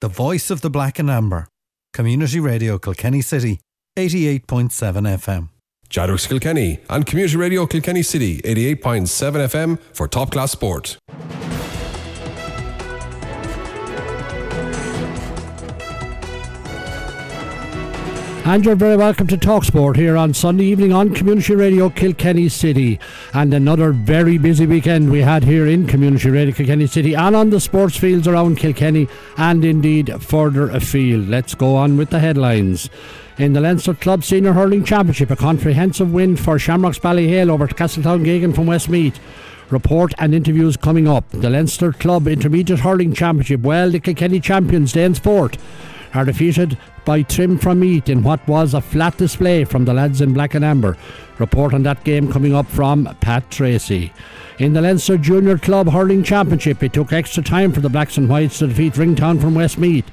the voice of the black and amber. Community Radio Kilkenny City, 88.7 FM. Jadrux Kilkenny and Community Radio Kilkenny City, 88.7 FM for top class sport. And you're very welcome to Talksport here on Sunday evening on Community Radio Kilkenny City. And another very busy weekend we had here in Community Radio Kilkenny City and on the sports fields around Kilkenny and indeed further afield. Let's go on with the headlines. In the Leinster Club Senior Hurling Championship, a comprehensive win for Shamrocks Ballyhale over Castletown Geoghegan from Westmeath report and interviews coming up. The Leinster Club Intermediate Hurling Championship, well, the Kilkenny champions, Danesfort, are defeated by Trim from Meath in what was a flat display from the lads in black and amber. Report on that game coming up from Pat Tracy. In the Leinster Junior Club Hurling Championship, it took extra time for the Blacks and Whites to defeat Ringtown from Westmeath.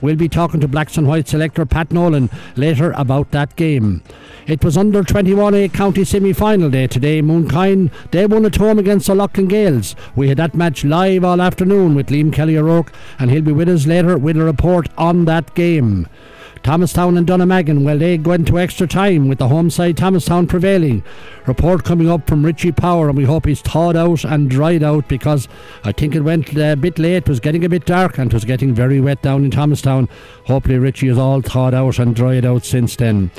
We'll be talking to Blacks and Whites selector Pat Nolan later about that game. It was under 21A county semi final day today. Mooncoin, they won at home against the Loughlin Gaels. We had that match live all afternoon with Liam Kelly O'Rourke, and he'll be with us later with a report on that game. Thomastown and Dunnamaggin, well, they go into extra time with the home side Thomastown prevailing. Report coming up from Richie Power, and we hope he's thawed out and dried out because I think it went a bit late. It was getting a bit dark and it was getting very wet down in Thomastown. Hopefully, Richie is all thawed out and dried out since then.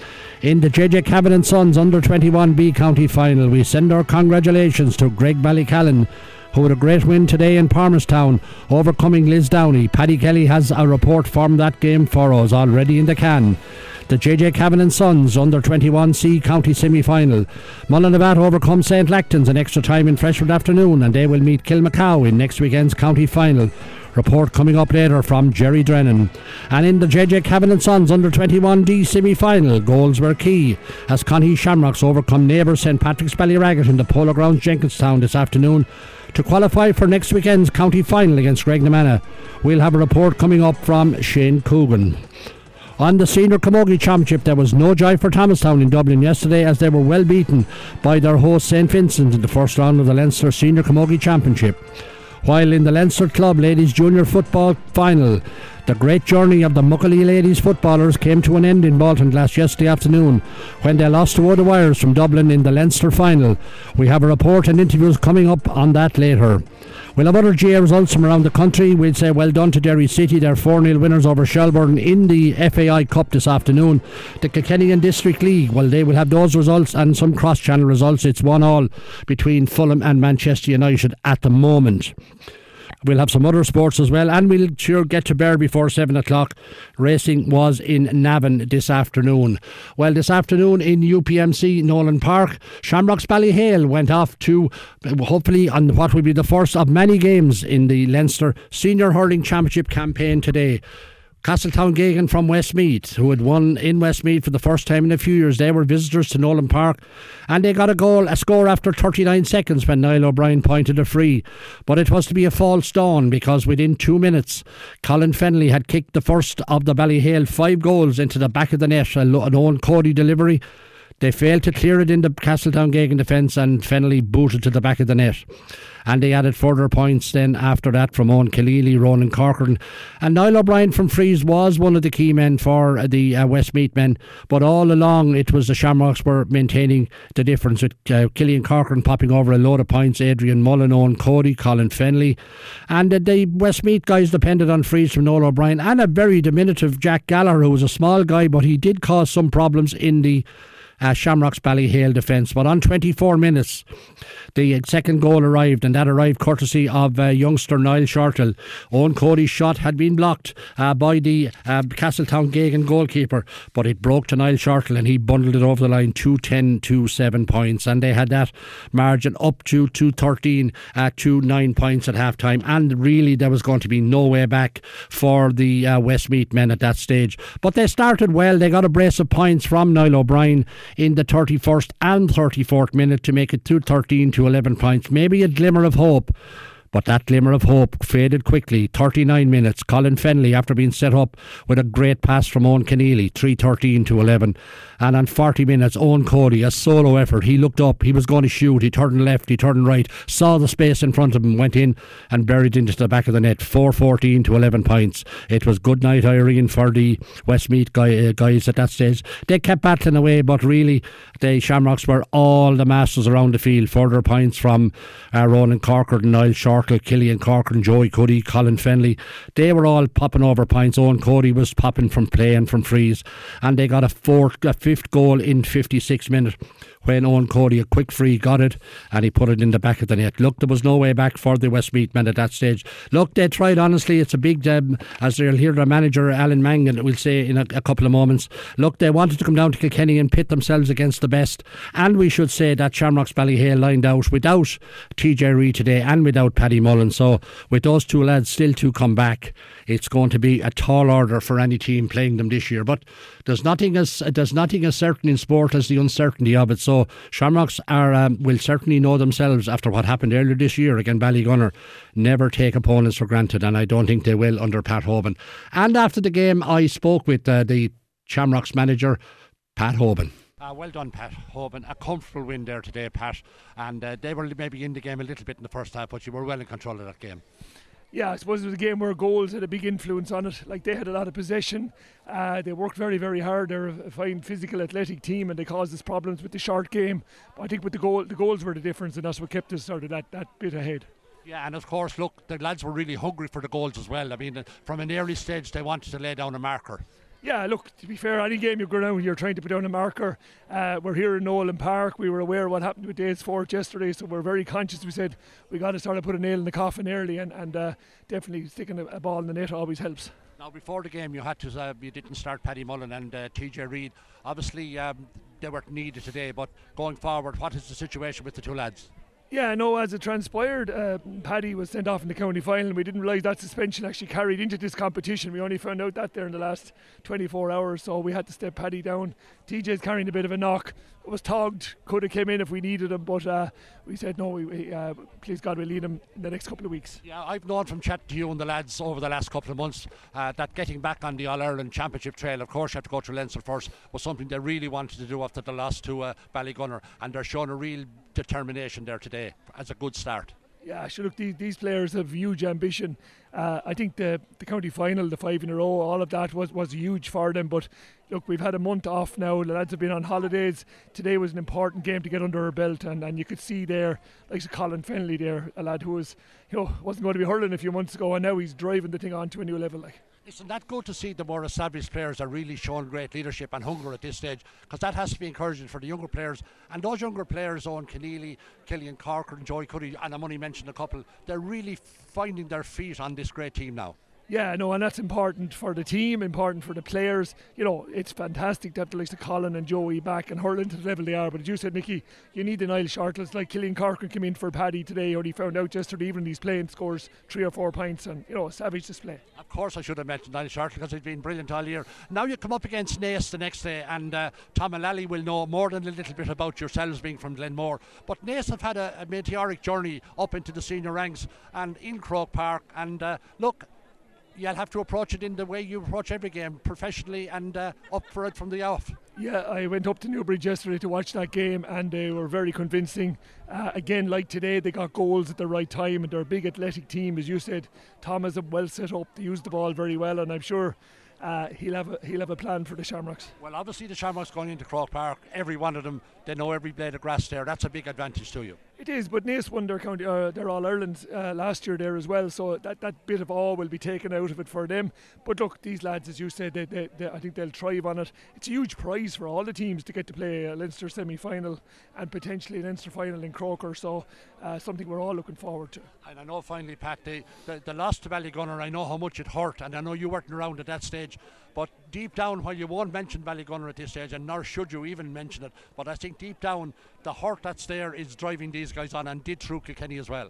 In the JJ Kavanagh and Sons under 21B county final, we send our congratulations to Graigue-Ballycallan who had a great win today in Palmerstown, overcoming Lisdowney. Paddy Kelly has a report from that game for us already in the can. The JJ Kavanagh and Sons under 21C county semi final. Mullinavat overcome St. Lachtain's in extra time in Freshford afternoon, and they will meet Kilmacow in next weekend's county final. Report coming up later from Jerry Drennan. And in the JJ Kavanagh and Sons under 21D semi final, goals were key as Conahy Shamrocks overcome neighbour St Patrick's Ballyragget in the Polo Grounds Jenkinstown this afternoon to qualify for next weekend's county final against Graiguenamanagh. We'll have a report coming up from Shane Coogan. On the Senior Camogie Championship, there was no joy for Thomastown in Dublin yesterday as they were well beaten by their host St Vincent in the first round of the Leinster Senior Camogie Championship. While in the Leinster Club Ladies Junior Football Final, the great journey of the Muckalee ladies footballers came to an end in Bolton last yesterday afternoon when they lost to the Wires from Dublin in the Leinster final. We have a report and interviews coming up on that later. We'll have other GA results from around the country. We'll say well done to Derry City. They're 4 0 winners over Shelbourne in the FAI Cup this afternoon. The Kilkenny District League, well, they will have those results and some cross channel results. It's 1 all between Fulham and Manchester United at the moment. We'll have some other sports as well, and we'll sure get to bear before seven o'clock. Racing was in Navan this afternoon. Well, this afternoon in UPMC Nolan Park, Shamrocks Ballyhale went off to hopefully on what will be the first of many games in the Leinster Senior Hurling Championship campaign today. Castletown Geoghegan from Westmeath, who had won in Westmeath for the first time in a few years. They were visitors to Nolan Park and they got a goal, a score after 39 seconds when Niall O'Brien pointed a free. But it was to be a false dawn because within two minutes, Colin Fennelly had kicked the first of the Ballyhale five goals into the back of the net, an Eoin Cody delivery. They failed to clear it in the Castletown Geoghegan defence and Fennelly booted to the back of the net and they added further points then after that from Owen Keeley, Ronan Corcoran. And Niall O'Brien from frees was one of the key men for the uh, Westmeath men, but all along it was the Shamrocks were maintaining the difference with uh, Killian Corcoran popping over a load of points, Adrian Mullen, Eoin Cody, Colin Fennelly, And uh, the Westmeath guys depended on frees from Noel O'Brien and a very diminutive Jack Gallagher, who was a small guy, but he did cause some problems in the uh, Shamrocks Ballyhale defence. But on 24 minutes, the second goal arrived, and that arrived courtesy of uh, youngster Niall Shortall. Eoin Cody's shot had been blocked uh, by the uh, Castletown Geoghegan goalkeeper, but it broke to Niall Shortall and he bundled it over the line 210 to 7 points. And they had that margin up to 213 uh, to 9 points at half time. And really, there was going to be no way back for the uh, Westmeath men at that stage. But they started well. They got a brace of points from Niall O'Brien in the 31st and 34th minute to make it 213 to 11 points. Maybe a glimmer of hope But that glimmer of hope faded quickly. 39 minutes. Colin Fennelly, after being set up with a great pass from Owen Keneally, 313 to 11. And on 40 minutes, Eoin Cody, a solo effort. He looked up, he was going to shoot, he turned left, he turned right, saw the space in front of him, went in and buried into the back of the net. 414 to 11 points. It was good night, Irene, for the Westmeath guy, uh, guys at that stage. They kept battling away, but really, the Shamrocks were all the masters around the field. Further points from uh, Ronan and Niall Shortall, Killian Corcoran, Joey Cuddy, Colin Fennelly. They were all popping over points. Eoin Cody was popping from play and from frees. And they got a fourth, a fifth goal in 56 minutes when Eoin Cody, a quick free, got it and he put it in the back of the net. Look, there was no way back for the Westmeath men at that stage. Look, they tried, honestly, it's a big, um, as you'll hear their manager, Alan Mangan, will say in a, a, couple of moments. Look, they wanted to come down to Kilkenny and pit themselves against the best. And we should say that Shamrocks Ballyhale lined out without TJ Reid today and without Paddy Mullen. So, with those two lads still to come back, it's going to be a tall order for any team playing them this year. But there's nothing as there's nothing as certain in sport as the uncertainty of it. So Shamrocks are um, will certainly know themselves after what happened earlier this year Again, Ballygunner. Never take opponents for granted, and I don't think they will under Pat Hoyne. And after the game, I spoke with uh, the Shamrocks manager, Pat Hoyne. Uh, well done, Pat Hoyne. A comfortable win there today, Pat. And uh, they were maybe in the game a little bit in the first half, but you were well in control of that game yeah, I suppose it was a game where goals had a big influence on it. Like they had a lot of possession. Uh, they worked very, very hard. They're a fine physical, athletic team, and they caused us problems with the short game. But I think with the goal, the goals were the difference, and that's what kept us sort of that, that bit ahead. Yeah, and of course, look, the lads were really hungry for the goals as well. I mean, from an early stage, they wanted to lay down a marker. Yeah, look, to be fair, any game you go down, you're trying to put down a marker. Uh, we're here in Nolan Park. We were aware of what happened with Danesfort yesterday, so we're very conscious. We said we got to sort of put a nail in the coffin early, and, and uh, definitely sticking a, a, ball in the net always helps. Now, before the game, you had to uh, you didn't start Paddy Mullen and uh, TJ Reid. Obviously, um, they weren't needed today, but going forward, what is the situation with the two lads? Yeah, no, as it transpired, uh, Paddy was sent off in the county final. And we didn't realise that suspension actually carried into this competition. We only found out that there in the last 24 hours, so we had to step Paddy down. TJ's carrying a bit of a knock. It was togged, could have came in if we needed him, but uh, we said no, we, uh, please God, we'll lead him in the next couple of weeks. Yeah, I've known from chatting to you and the lads over the last couple of months uh, that getting back on the All Ireland Championship trail, of course, you have to go through Leinster first, was something they really wanted to do after the loss to uh, Ballygunner, and they're showing a real determination there today as a good start. Yeah, sure. Look, these, these players have huge ambition. Uh, I think the the county final, the five in a row, all of that was, was huge for them. But look, we've had a month off now. The lads have been on holidays. Today was an important game to get under our belt, and, and you could see there, like Colin Fennelly there, a lad who was, you know, wasn't going to be hurling a few months ago, and now he's driving the thing on to a new level. Like. Isn't that good to see the more established players are really showing great leadership and hunger at this stage? Because that has to be encouraging for the younger players. And those younger players, Owen Keneally, Killian and Joey Cuddy, and I'm only mentioned a couple, they're really finding their feet on this great team now. Yeah, no, and that's important for the team, important for the players. You know, it's fantastic that the likes of Colin and Joey back and hurling to the level they are. But as you said, Mickey, you need the Niall Shortalls like Killian Corcoran came in for Paddy today. Only found out yesterday evening he's playing, scores three or four points, and you know, a savage display. Of course, I should have mentioned Niall Shortall because he's been brilliant all year. Now you come up against Naas the next day, and uh, Tom Mullally will know more than a little bit about yourselves being from Glenmore. But Naas have had a, a meteoric journey up into the senior ranks and in Croke Park. And uh, look, you'll have to approach it in the way you approach every game, professionally and uh, up for it from the off. Yeah, I went up to Newbridge yesterday to watch that game, and they were very convincing. Uh, again, like today, they got goals at the right time, and they're a big athletic team, as you said. Thomas is well set up. They used the ball very well, and I'm sure uh, he'll have a, he'll have a plan for the Shamrocks. Well, obviously the Shamrocks going into Croke Park, every one of them, they know every blade of grass there. That's a big advantage to you. It is, but Naas won their county, uh, their All Ireland uh, last year there as well, so that, that bit of awe will be taken out of it for them. But look, these lads, as you said, they, they, they, I think they'll thrive on it. It's a huge prize for all the teams to get to play a Leinster semi final and potentially a Leinster final in Croker, so uh, something we're all looking forward to. And I know finally, Pat, the, the, the loss to Ballygunner, I know how much it hurt, and I know you weren't around at that stage, but deep down, while you won't mention Ballygunner at this stage, and nor should you even mention it, but I think deep down, the hurt that's there is driving these guys on and did through Kilkenny as well.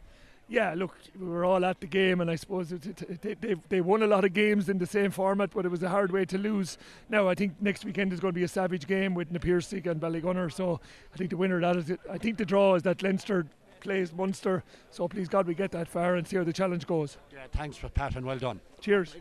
Yeah, look, we were all at the game, and I suppose it, it, they, they won a lot of games in the same format, but it was a hard way to lose. Now, I think next weekend is going to be a savage game with Naas and Ballygunner, so I think the winner of that is it. I think the draw is that Leinster plays Munster. So please God we get that far and see how the challenge goes. Yeah, thanks for Pat and well done. Cheers.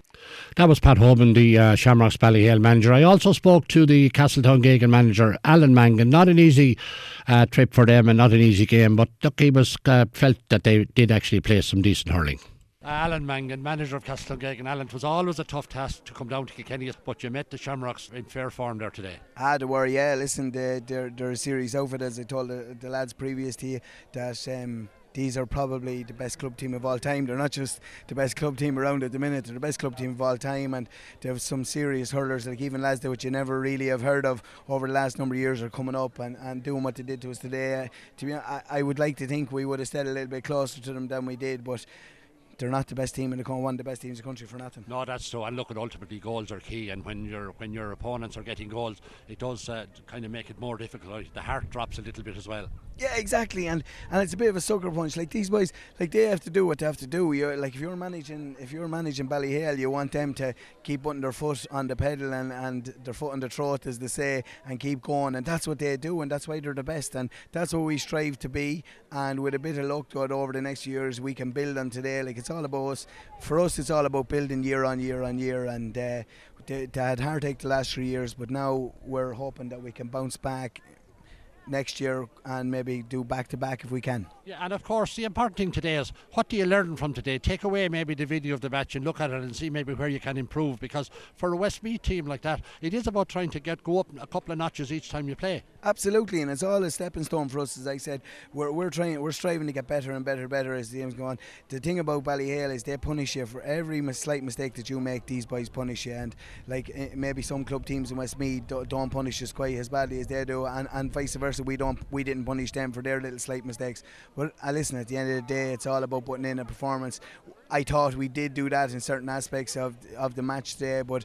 That was Pat Hoyne, the uh, Shamrocks Ballyhale manager. I also spoke to the Castletown Geoghegan manager, Alan Mangan. Not an easy uh, trip for them and not an easy game, but look, he was uh, felt that they did actually play some decent hurling. Alan Mangan, manager of Castletown Alan, it was always a tough task to come down to Kilkenny, but you met the Shamrocks in fair form there today. Ah, to worry, yeah. Listen, they're, they're a serious outfit, as I told the, the lads previous to you, that um, these are probably the best club team of all time. They're not just the best club team around at the minute, they're the best club team of all time. And they have some serious hurlers, like even lads that you never really have heard of over the last number of years are coming up and, and doing what they did to us today. Uh, to be, I, I would like to think we would have stayed a little bit closer to them than we did, but they're not the best team in the country, one of the best teams in the country for nothing. No, that's so. And look, at ultimately goals are key, and when your when your opponents are getting goals, it does uh, kind of make it more difficult. The heart drops a little bit as well. Yeah, exactly, and and it's a bit of a sucker punch. Like these boys, like they have to do what they have to do. You're like if you're managing, if you're managing Ballyhale, you want them to keep putting their foot on the pedal and and their foot on the throat, as they say, and keep going. And that's what they do, and that's why they're the best. And that's what we strive to be. And with a bit of luck, God, over the next years, we can build on today. Like it's all about us. For us, it's all about building year on year on year, and. Uh, they, they had heartache the last three years, but now we're hoping that we can bounce back next year and maybe do back to back if we can. Yeah, and of course the important thing today is what do you learn from today? Take away maybe the video of the match and look at it and see maybe where you can improve because for a Westmeath team like that, it is about trying to get go up a couple of notches each time you play. Absolutely, and it's all a stepping stone for us. As I said, we're, we're trying, we're striving to get better and better and better as the games go on. The thing about Ballyhale is they punish you for every slight mistake that you make. These boys punish you, and like eh, maybe some club teams in Westmeath don't punish us quite as badly as they do, and, and vice versa. We don't, we didn't punish them for their little slight mistakes. Uh, listen, at the end of the day, it's all about putting in a performance. I thought we did do that in certain aspects of of the match today, but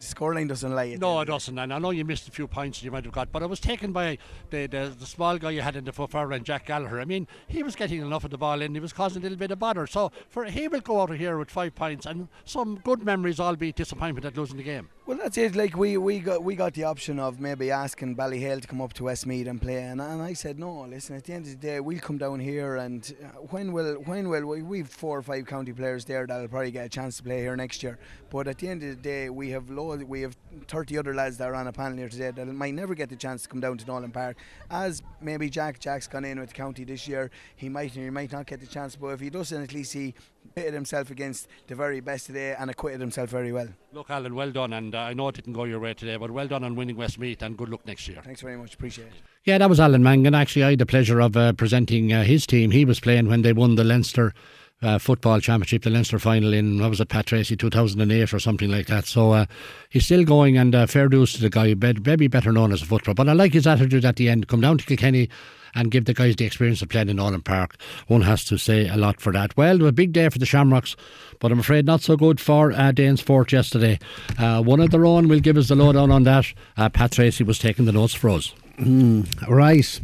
scoreline doesn't lie. No, it doesn't. And I know you missed a few points you might have got, but I was taken by the, the, the small guy you had in the far end, Jack Gallagher. I mean, he was getting enough of the ball in. He was causing a little bit of bother. So for he will go out of here with five points and some good memories, albeit disappointment at losing the game. Well, that's it. Like we, we got we got the option of maybe asking Ballyhale to come up to Westmeath and play, and, and I said no. Listen, at the end of the day, we'll come down here, and uh, when will when will we? We've four or five county players there that'll probably get a chance to play here next year. But at the end of the day, we have low, we have 30 other lads that are on a panel here today that might never get the chance to come down to Nolan Park. As maybe Jack Jack's gone in with the county this year, he might and he might not get the chance, but if he doesn't, at least he pitted himself against the very best today and acquitted himself very well. Look, Alan, well done, and uh, I know it didn't go your way today, but well done on winning Westmeath, and good luck next year. Thanks very much, appreciate it. Yeah, that was Alan Mangan. Actually, I had the pleasure of uh, presenting uh, his team. He was playing when they won the Leinster uh, football championship, the Leinster final in what was it, Pat Tracy, two thousand and eight or something like that. So uh, he's still going, and uh, fair dues to the guy. Maybe better known as a footballer, but I like his attitude at the end. Come down to Kilkenny and give the guys the experience of playing in Nolan Park. One has to say a lot for that. Well, a big day for the Shamrocks, but I'm afraid not so good for uh, Danesfort yesterday. Uh, one of their own will give us the lowdown on that. Uh, Pat Tracy was taking the notes for us. Mm, right.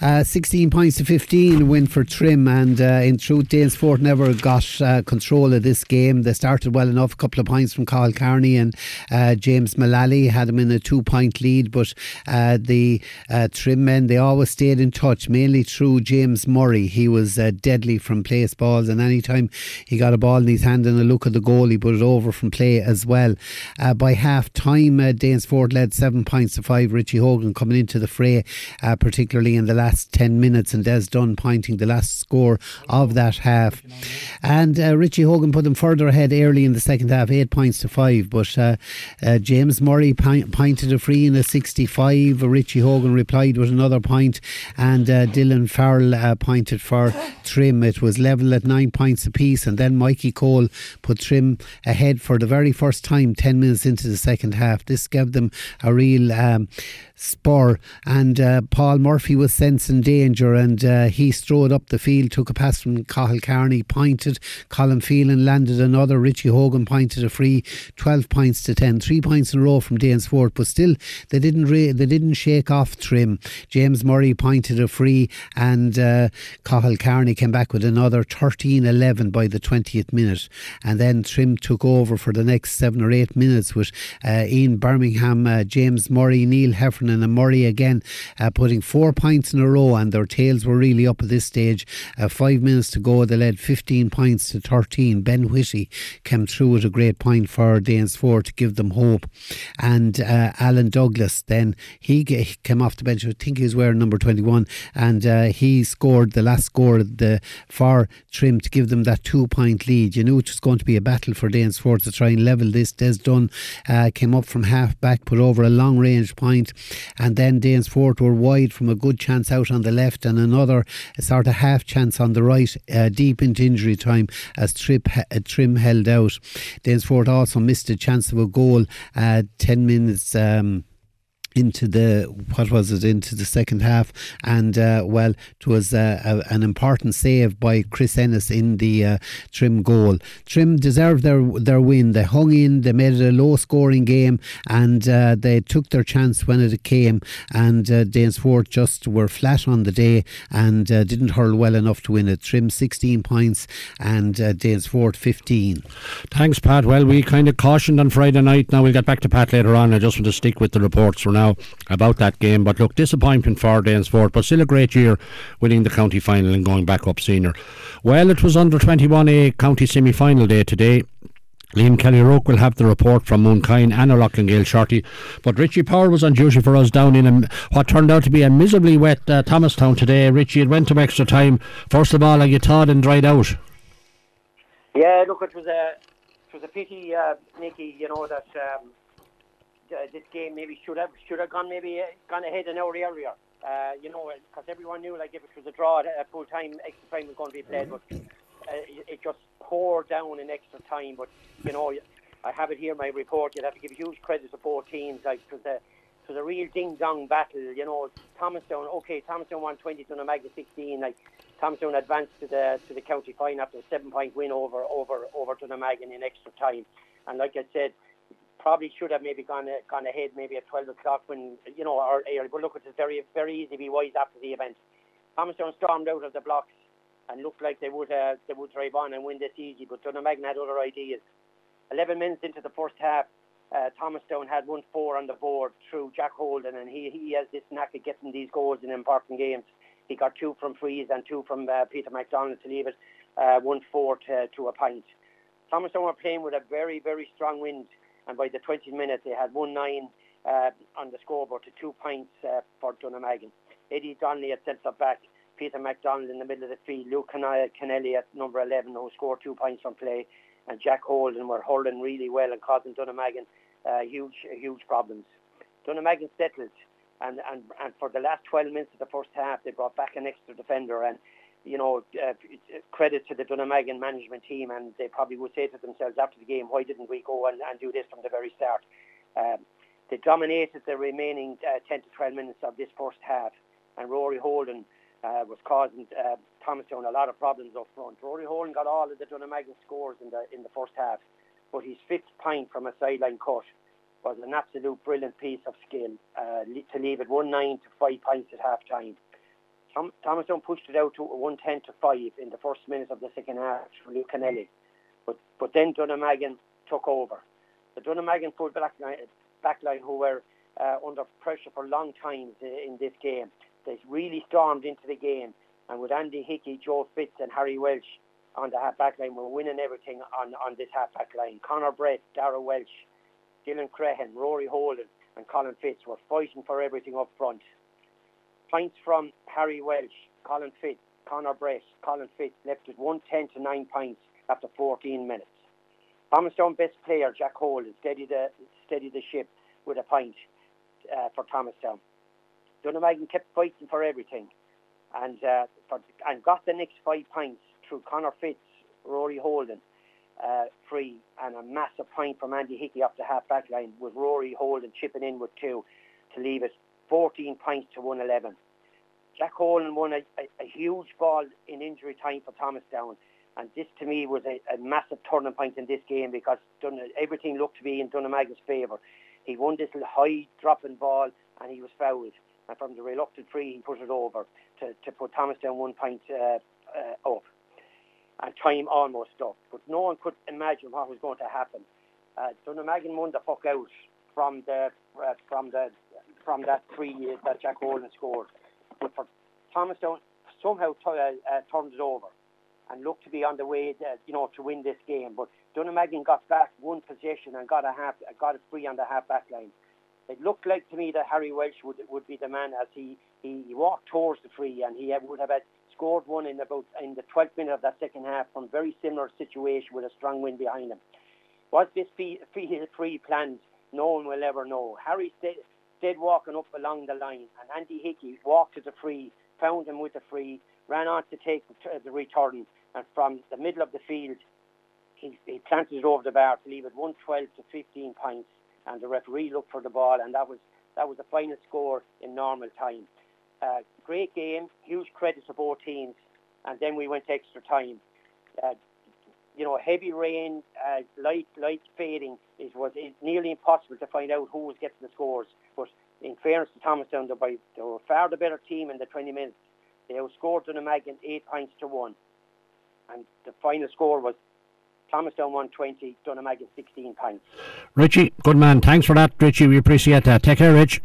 Uh, 16 points to 15 win for Trim, and uh, in truth, Danesfort never got uh, control of this game. They started well enough, a couple of points from Carl Carney and uh, James Mullally had them in a two point lead, but uh, the uh, Trim men, they always stayed in touch, mainly through James Murray. He was deadly from place balls, and anytime he got a ball in his hand and a look at the goal, he put it over from play as well. by half time, Danesfort led seven points to five. Richie Hogan coming into the the fray, uh, particularly in the last 10 minutes, and Des Dunn pointing the last score of that half. And uh, Richie Hogan put them further ahead early in the second half, eight points to five. But uh, uh James Murray pointed a free in the 65. Richie Hogan replied with another point, and uh, Dylan Farrell uh, pointed for Trim. It was level at nine points apiece, and then Mikey Cole put Trim ahead for the very first time 10 minutes into the second half. This gave them a real um, spur and uh, Paul Murphy was sensing danger and uh, he strode up the field, took a pass from Cahill Carney, pointed. Colin Phelan landed another. Richie Hogan pointed a free, 12 points to 10. Three points in a row from Danesfort, but still they didn't re- they didn't shake off Trim. James Murray pointed a free and uh, Cahill Carney came back with another 13 11 by the 20th minute. And then Trim took over for the next seven or eight minutes with uh, Ian Birmingham, uh, James Murray, Neil Heffernan, and Murray again again, uh, putting four points in a row, and their tails were really up at this stage. Uh, five minutes to go, they led 15 points to 13. Ben Whitty came through with a great point for Danesfort to give them hope. And uh, Alan Douglas, then he, he, came off the bench. I think he was wearing number 21, and uh, he scored the last score the for Trim to give them that two point lead. You knew it was going to be a battle for Danesfort to try and level this. Des Dunn uh, came up from half back, put over a long range point, and then Danesfort were wide from a good chance out on the left and another sort of half chance on the right, uh, deep into injury time as Trip, uh, Trim held out. Danesfort also missed a chance of a goal uh, 10 minutes. Um, into the what was it into the second half. And uh, well it was uh, a, an important save by Chris Ennis in the uh, Trim goal. Trim deserved their their win. They hung in they made it a low scoring game and uh, they took their chance when it came. And uh, Danesfort just were flat on the day and uh, didn't hurl well enough to win it. Trim 16 points and uh, Danesfort 15 thanks Pat. Well we kind of cautioned on Friday night. Now we'll get back to Pat later on. I just want to stick with the reports for now now about that game. But look, disappointment for Danesfort, but still a great year winning the county final and going back up senior. Well, it was under 21A county semi final day today. Liam Kelly Roke will have the report from Mooncoin and O'Loughlin shortly. But Richie Power was on duty for us down in a, what turned out to be a miserably wet uh, Thomastown today. Richie, it went to extra time. First of all, like you thawed and dried out. Yeah, look, it was a it was a pity, uh, Nicky. You know that um, uh, this game maybe should have should have gone maybe uh, gone ahead an hour earlier. Uh, you know, because everyone knew like if it was a draw, a full time extra time was going to be played, but uh, it just poured down in extra time. But you know, I have it here my report. You'd have to give huge credit to both teams. Like it was a it was a real ding dong battle. You know, Thomastown. Okay, Thomastown won twenty to Magna sixteen. Like Thomastown advanced to the to the county final after a seven point win over over over to the Magan in extra time. And like I said, probably should have maybe gone gone ahead maybe at 12 o'clock when you know or early. But look, it's very very easy to be wise after the event. Thomastown stormed out of the blocks and looked like they would uh, they would drive on and win this easy. But Dunnamaggin had other ideas. 11 minutes into the first half, uh, Thomastown had one four on the board through Jack Holden, and he he has this knack of getting these goals in important games. He got two from frees and two from uh, Peter McDonald to leave it uh, one four to, to a pint. Thomastown were playing with a very very strong wind and by the 20 minutes they had one nine uh, on the scoreboard to two points uh, for Dunnamaggin. Eddie Donnelly at centre back, Peter MacDonald in the middle of the field, Luke Kennelly at number 11 who scored two points on play, and Jack Holden were hurling really well and causing Dunnamaggin uh, huge huge problems. Dunnamaggin settled, and, and, and for the last 12 minutes of the first half they brought back an extra defender and you know, uh, credit to the Dunnamaggin management team, and they probably would say to themselves after the game, why didn't we go and, and do this from the very start? Um, they dominated the remaining uh, 10 to 12 minutes of this first half, and Rory Holden uh, was causing uh, Thomastown a lot of problems up front. Rory Holden got all of the Dunnamaggin scores in the in the first half, but his fifth point from a sideline cut was an absolute brilliant piece of skill uh, to leave it 1 9 to 5 points at half time. Tom, Thomastown pushed it out to 110 to 5 in the first minutes of the second half for Luke Kennelly. But, but then Dunnamaggin took over. The Dunnamaggin full back line, back line who were uh, under pressure for long times in this game, they really stormed into the game. And with Andy Hickey, Joe Fitz, and Harry Welsh on the half back line, were winning everything on, on this half back line. Connor Brett, Dara Welsh, Dylan Crehan, Rory Holden, and Colin Fitz were fighting for everything up front points from Harry Welsh, Colin Fitz, Conor Brett, Colin Fitz left it 110 to 9 points after 14 minutes. Thomastown best player, Jack Holden, steadied the, steadied the ship with a point uh, for Thomastown. Dunnamaggin kept fighting for everything and uh, for, and got the next five points through Conor Fitz, Rory Holden, uh, free, and a massive point from Andy Hickey off the half back line with Rory Holden chipping in with two to leave it 14 points to 111. Jack Holden won a, a, a, huge ball in injury time for Thomastown. And this to me was a, a massive turning point in this game because Dun- everything looked to be in Dunnamaggin's favour. He won this high dropping ball and he was fouled. And from the reluctant free, he put it over to, to put Thomastown one point uh, uh, up. And time almost up. But no one could imagine what was going to happen. Uh, Dunnamaggin won the puck out from the uh, from the from that three that Jack Holden scored. But for Thomastown, somehow t- uh, uh, turned it over and looked to be on the way, to, you know, to win this game. But Dunnamaggin got back one possession and got a half, got it free on the half back line. It looked like to me that Harry Welsh would would be the man as he, he walked towards the free and he would have had scored one in about in the 12th minute of that second half from very similar situation with a strong wind behind him. Was this free, free, free planned? No one will ever know. Harry stayed, stayed walking up along the line and Andy Hickey walked to the free, found him with the free, ran on to take the, return and from the middle of the field he, he planted it over the bar to leave it 112 to 15 points and the referee looked for the ball and that was that was the final score in normal time. Uh, great game, huge credit to both teams, and then we went extra time. Uh, you know, heavy rain, uh, light light fading it was nearly impossible to find out who was getting the scores. But in fairness to Thomastown, they, by, they were far the better team in the 20 minutes. They outscored Dunnamaggin eight points to one, and the final score was Thomastown 120, Dunnamaggin 16 points. Richie, good man. Thanks for that, Richie. We appreciate that. Take care, Rich.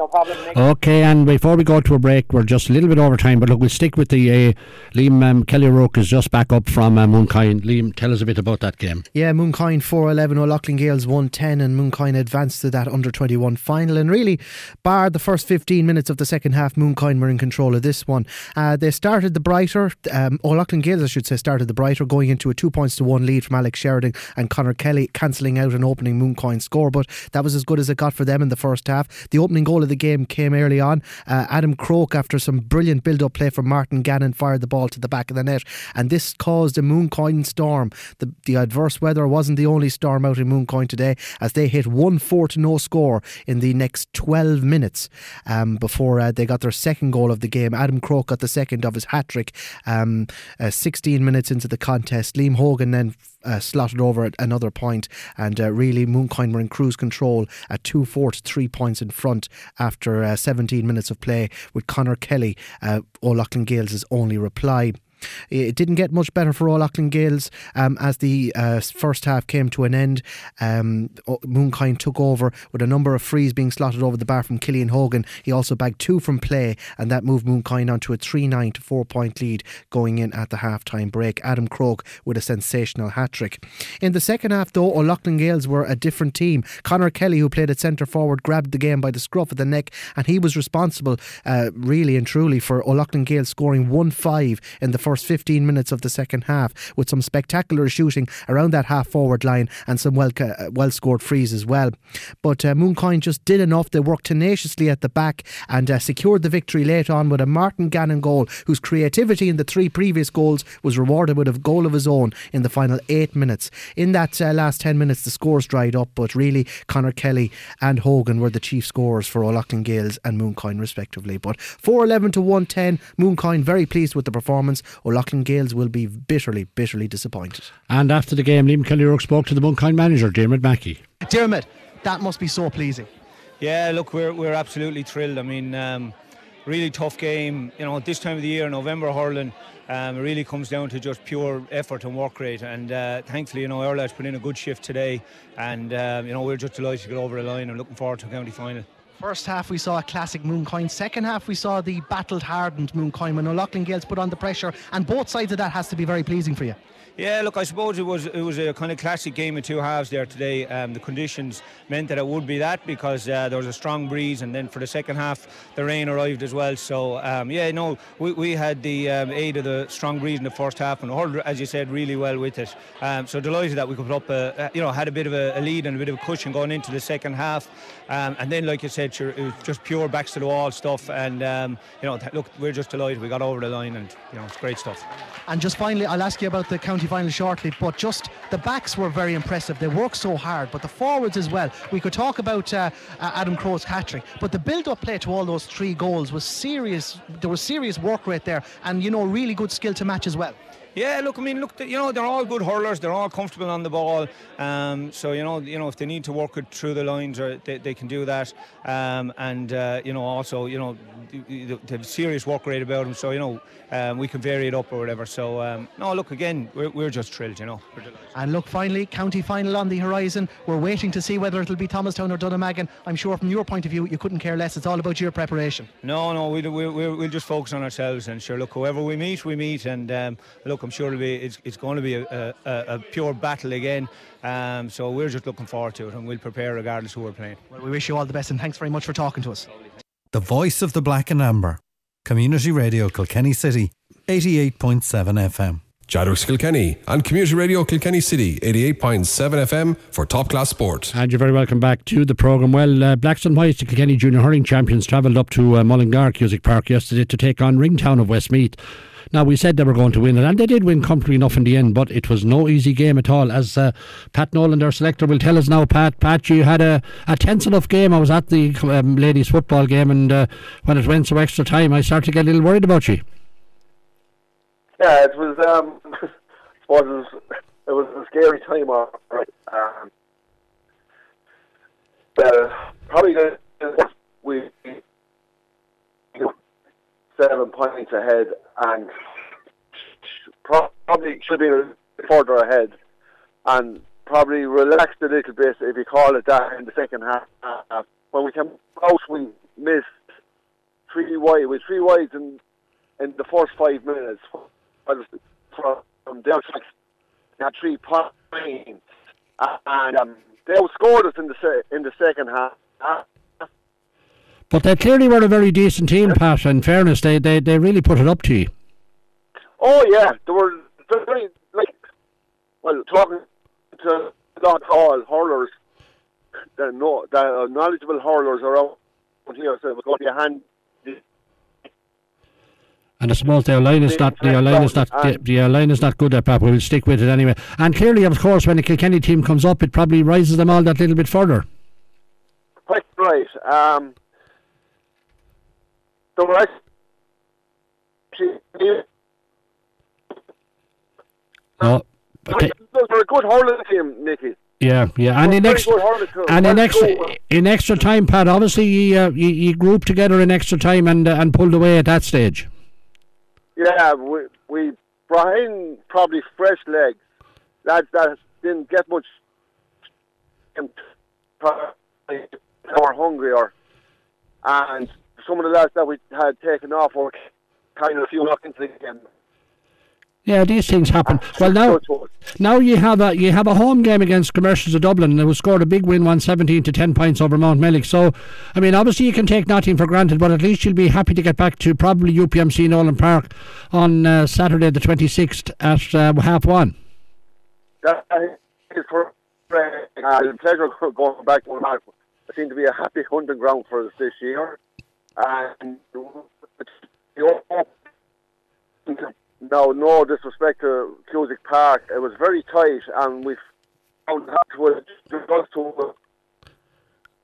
No problem. Nick. Okay, and before we go to a break, we're just a little bit over time, but look, we'll stick with the uh, Liam um, Kelly Roke is just back up from uh, Mooncoin. Liam, tell us a bit about that game. Yeah, Mooncoin 4 11, O'Loughlin Gaels 1 10, and Mooncoin advanced to that under 21 final. And really, bar the first 15 minutes of the second half, Mooncoin were in control of this one. Uh, they started the brighter, um, O'Loughlin Gaels, I should say, started the brighter, going into a two points to one lead from Alex Sheridan and Connor Kelly, cancelling out an opening Mooncoin score. But that was as good as it got for them in the first half. The opening goal of the game came early on. Uh, Adam Croke, after some brilliant build up play from Martin Gannon, fired the ball to the back of the net, and this caused a Mooncoin storm. The, the adverse weather wasn't the only storm out in Mooncoin today, as they hit 1 4 to no score in the next 12 minutes um, before uh, they got their second goal of the game. Adam Croke got the second of his hat trick um, uh, 16 minutes into the contest. Liam Hogan then uh, slotted over at another point, and uh, really Mooncoin were in cruise control at 2 4 to 3 points in front after uh, 17 minutes of play, with Connor Kelly, uh, O'Loughlin Gaels' only reply. It didn't get much better for all O'Loughlin Gaels um, as the uh, first half came to an end. Um, Mooncoin took over with a number of frees being slotted over the bar from Killian Hogan. He also bagged two from play, and that moved Mooncoin onto a 3 9 to 4 point lead going in at the half time break. Adam Croke with a sensational hat trick. In the second half, though, O'Loughlin Gaels were a different team. Connor Kelly, who played at centre forward, grabbed the game by the scruff of the neck, and he was responsible, uh, really and truly, for O'Loughlin Gaels scoring 1 5 in the first first 15 minutes of the second half with some spectacular shooting around that half forward line and some well uh, well scored frees as well. But uh, Mooncoin just did enough. They worked tenaciously at the back and uh, secured the victory late on with a Martin Gannon goal, whose creativity in the three previous goals was rewarded with a goal of his own in the final eight minutes. In that uh, last 10 minutes, the scores dried up, but really Connor Kelly and Hogan were the chief scorers for O'Loughlin Gaels and Mooncoin, respectively. But 411 to 110, Mooncoin very pleased with the performance. O'Loughlin Gaels will be bitterly, bitterly disappointed. And after the game, Liam Kelly Roke spoke to the Mooncoin manager, Dermot Mackey. Dermot, that must be so pleasing. Yeah, look, we're, we're absolutely thrilled. I mean, um, really tough game. You know, at this time of the year, November hurling, um, it really comes down to just pure effort and work rate. And uh, thankfully, you know, Erla's put in a good shift today. And, um, you know, we're just delighted to get over the line and looking forward to the county final. First half we saw a classic Mooncoin. Second half we saw the battled hardened Mooncoin when O'Loughlin Gaels put on the pressure and both sides of that has to be very pleasing for you. Yeah, look, I suppose it was it was a kind of classic game of two halves there today. Um, the conditions meant that it would be that because uh, there was a strong breeze, and then for the second half, the rain arrived as well. So um, yeah, no, we, we had the um, aid of the strong breeze in the first half, and hurled, as you said, really well with it. Um, so delighted that we could put up, a, you know, had a bit of a, a, lead and a bit of a cushion going into the second half, um, and then like you said, sure, it was just pure backs to the wall stuff, and um, you know, look, we're just delighted we got over the line, and you know, it's great stuff. And just finally, I'll ask you about the county final shortly, but just the backs were very impressive. They worked so hard, but the forwards as well. We could talk about uh, Adam Croke's hat trick, but the build-up play to all those three goals was serious. There was serious work rate there, and you know, really good skill to match as well. Yeah, look, I mean, look, you know, they're all good hurlers. They're all comfortable on the ball. Um, so you know, you know, if they need to work it through the lines, or they, they can do that. Um, and uh, you know, also, you know, they have serious work rate about them. So you know, um, we can vary it up or whatever. So um, no, look, again, we're, we're just thrilled, you know. And look, finally, county final on the horizon. We're waiting to see whether it'll be Thomastown or Dunnamaggin. I'm sure, from your point of view, you couldn't care less. It's all about your preparation. No, no, we'll, we'll, we'll just focus on ourselves and sure, look, whoever we meet, we meet, and um, look, I'm sure it'll be it's, it's going to be a, a, a pure battle again. Um, so we're just looking forward to it, and we'll prepare regardless who we're playing. Well, we wish you all the best, and thanks very much for talking to us. The voice of the black and amber, Community Radio Kilkenny City, 88.7 FM. Jadrux Kilkenny and Community Radio Kilkenny City 88.7 FM for top class sport. And you're very welcome back to the programme. Well, uh, Blacks and Whites, the Kilkenny Junior Hurling Champions, travelled up to uh, Mullingar Cusack Park yesterday to take on Ringtown of Westmeath. Now, we said they were going to win it, and they did win comfortably enough in the end, but it was no easy game at all. As uh, Pat Nolan, their selector, will tell us now, Pat, Pat, you had a, a tense enough game. I was at the um, ladies' football game, and uh, when it went to extra time, I started to get a little worried about you. Yeah, it was. Um, it was it was a scary time. All right. Um, but probably we seven points ahead and probably should be further ahead and probably relaxed a little bit if you call it that in the second half. When we came out, we missed three wide with three wides in in the first five minutes. From the outside, had three points, and um, they outscored us in the se- in the second half. But they clearly were a very decent team, Pat. In fairness, they, they, they really put it up to you. Oh yeah, they were very like well talking to not all hurlers, the no the knowledgeable hurlers around here said we're going to be a hand. And I suppose their line is not their line is not their line is not good at Pat. We'll stick with it anyway. And clearly, of course, when the Kilkenny team comes up, it probably rises them all that little bit further. Quite right. Um, the rest. Oh, they, they're a good hurling team, Nicky. Yeah, yeah, and in extra and in extra in extra time, Pat. Obviously, you uh, you, you grouped together in extra time and uh, and pulled away at that stage. Yeah, we we brought in probably fresh legs, lads that didn't get much. More hungrier, and some of the lads that we had taken off were kind of a few knock into the game. Yeah, these things happen. Well, now, now you have a you have a home game against Commercials of Dublin, and it scored a big win, one seventeen to ten points over Mount Mountmellick. So, I mean, obviously you can take nothing for granted, but at least you'll be happy to get back to probably UPMC Nolan Park on uh, Saturday the twenty sixth at uh, half one. That is correct. Uh, pleasure going back to Park. It seemed to be a happy hunting ground for us this year, and no, no disrespect to Cusack Park. It was very tight, and we found that just to